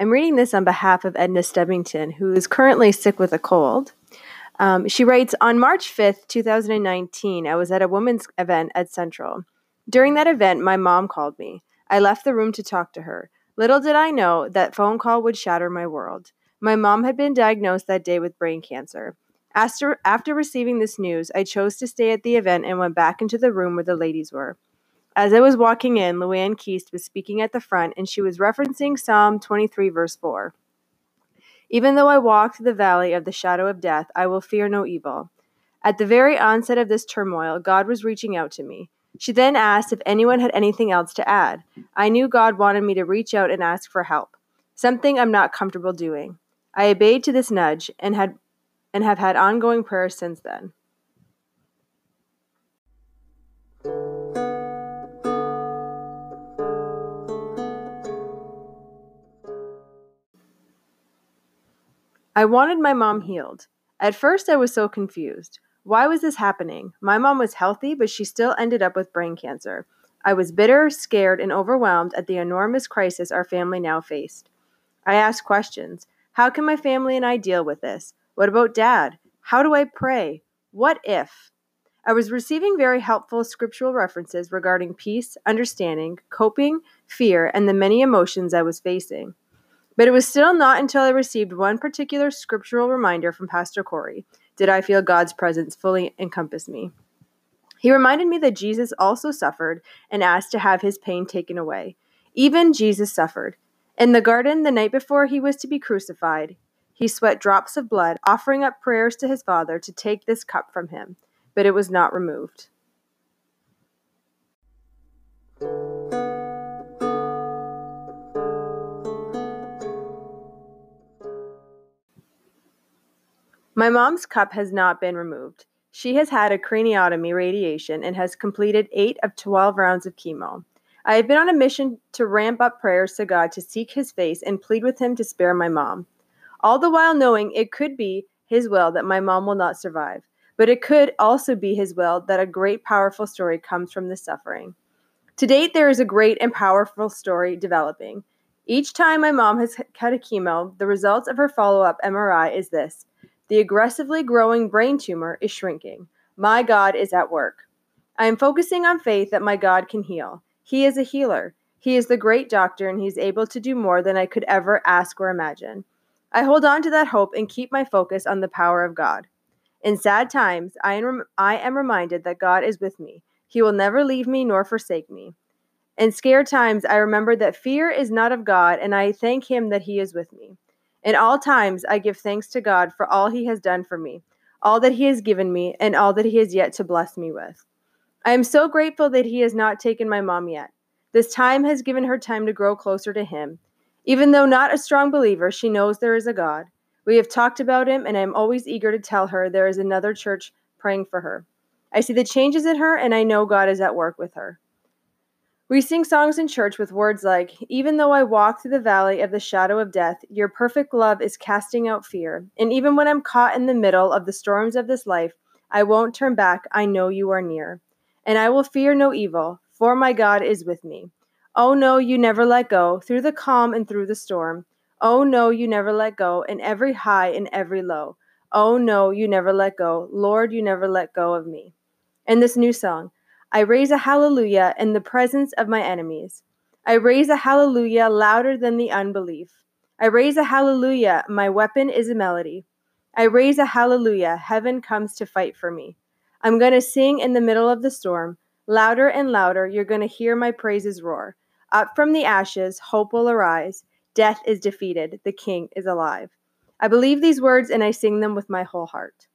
I'm reading this on behalf of Edna Stebbington, who is currently sick with a cold. Um, she writes On March 5th, 2019, I was at a women's event at Central. During that event, my mom called me. I left the room to talk to her. Little did I know that phone call would shatter my world. My mom had been diagnosed that day with brain cancer. After, after receiving this news, I chose to stay at the event and went back into the room where the ladies were. As I was walking in, Luann Keast was speaking at the front and she was referencing Psalm 23, verse 4. Even though I walk through the valley of the shadow of death, I will fear no evil. At the very onset of this turmoil, God was reaching out to me. She then asked if anyone had anything else to add. I knew God wanted me to reach out and ask for help, something I'm not comfortable doing. I obeyed to this nudge and had and have had ongoing prayers since then. I wanted my mom healed. At first, I was so confused. Why was this happening? My mom was healthy, but she still ended up with brain cancer. I was bitter, scared, and overwhelmed at the enormous crisis our family now faced. I asked questions. How can my family and I deal with this? What about dad? How do I pray? What if? I was receiving very helpful scriptural references regarding peace, understanding, coping, fear, and the many emotions I was facing. But it was still not until I received one particular scriptural reminder from Pastor Corey did I feel God's presence fully encompass me. He reminded me that Jesus also suffered and asked to have his pain taken away. Even Jesus suffered. In the garden, the night before he was to be crucified, he sweat drops of blood, offering up prayers to his Father to take this cup from him, but it was not removed. My mom's cup has not been removed. She has had a craniotomy radiation and has completed 8 of 12 rounds of chemo. I have been on a mission to ramp up prayers to God to seek his face and plead with him to spare my mom. All the while knowing it could be his will that my mom will not survive, but it could also be his will that a great, powerful story comes from this suffering. To date, there is a great and powerful story developing. Each time my mom has had a chemo, the results of her follow up MRI is this the aggressively growing brain tumor is shrinking. My God is at work. I am focusing on faith that my God can heal. He is a healer. He is the great doctor, and He's able to do more than I could ever ask or imagine. I hold on to that hope and keep my focus on the power of God. In sad times, I am, I am reminded that God is with me. He will never leave me nor forsake me. In scared times, I remember that fear is not of God, and I thank Him that He is with me. In all times, I give thanks to God for all He has done for me, all that He has given me, and all that He has yet to bless me with. I am so grateful that He has not taken my mom yet. This time has given her time to grow closer to Him. Even though not a strong believer, she knows there is a God. We have talked about Him, and I am always eager to tell her there is another church praying for her. I see the changes in her, and I know God is at work with her. We sing songs in church with words like, Even though I walk through the valley of the shadow of death, your perfect love is casting out fear. And even when I'm caught in the middle of the storms of this life, I won't turn back. I know you are near. And I will fear no evil, for my God is with me. Oh no, you never let go, through the calm and through the storm. Oh no, you never let go, in every high and every low. Oh no, you never let go. Lord, you never let go of me. And this new song, I raise a hallelujah in the presence of my enemies. I raise a hallelujah louder than the unbelief. I raise a hallelujah, my weapon is a melody. I raise a hallelujah, heaven comes to fight for me. I'm going to sing in the middle of the storm. Louder and louder, you're going to hear my praises roar. Up from the ashes, hope will arise. Death is defeated, the King is alive. I believe these words and I sing them with my whole heart.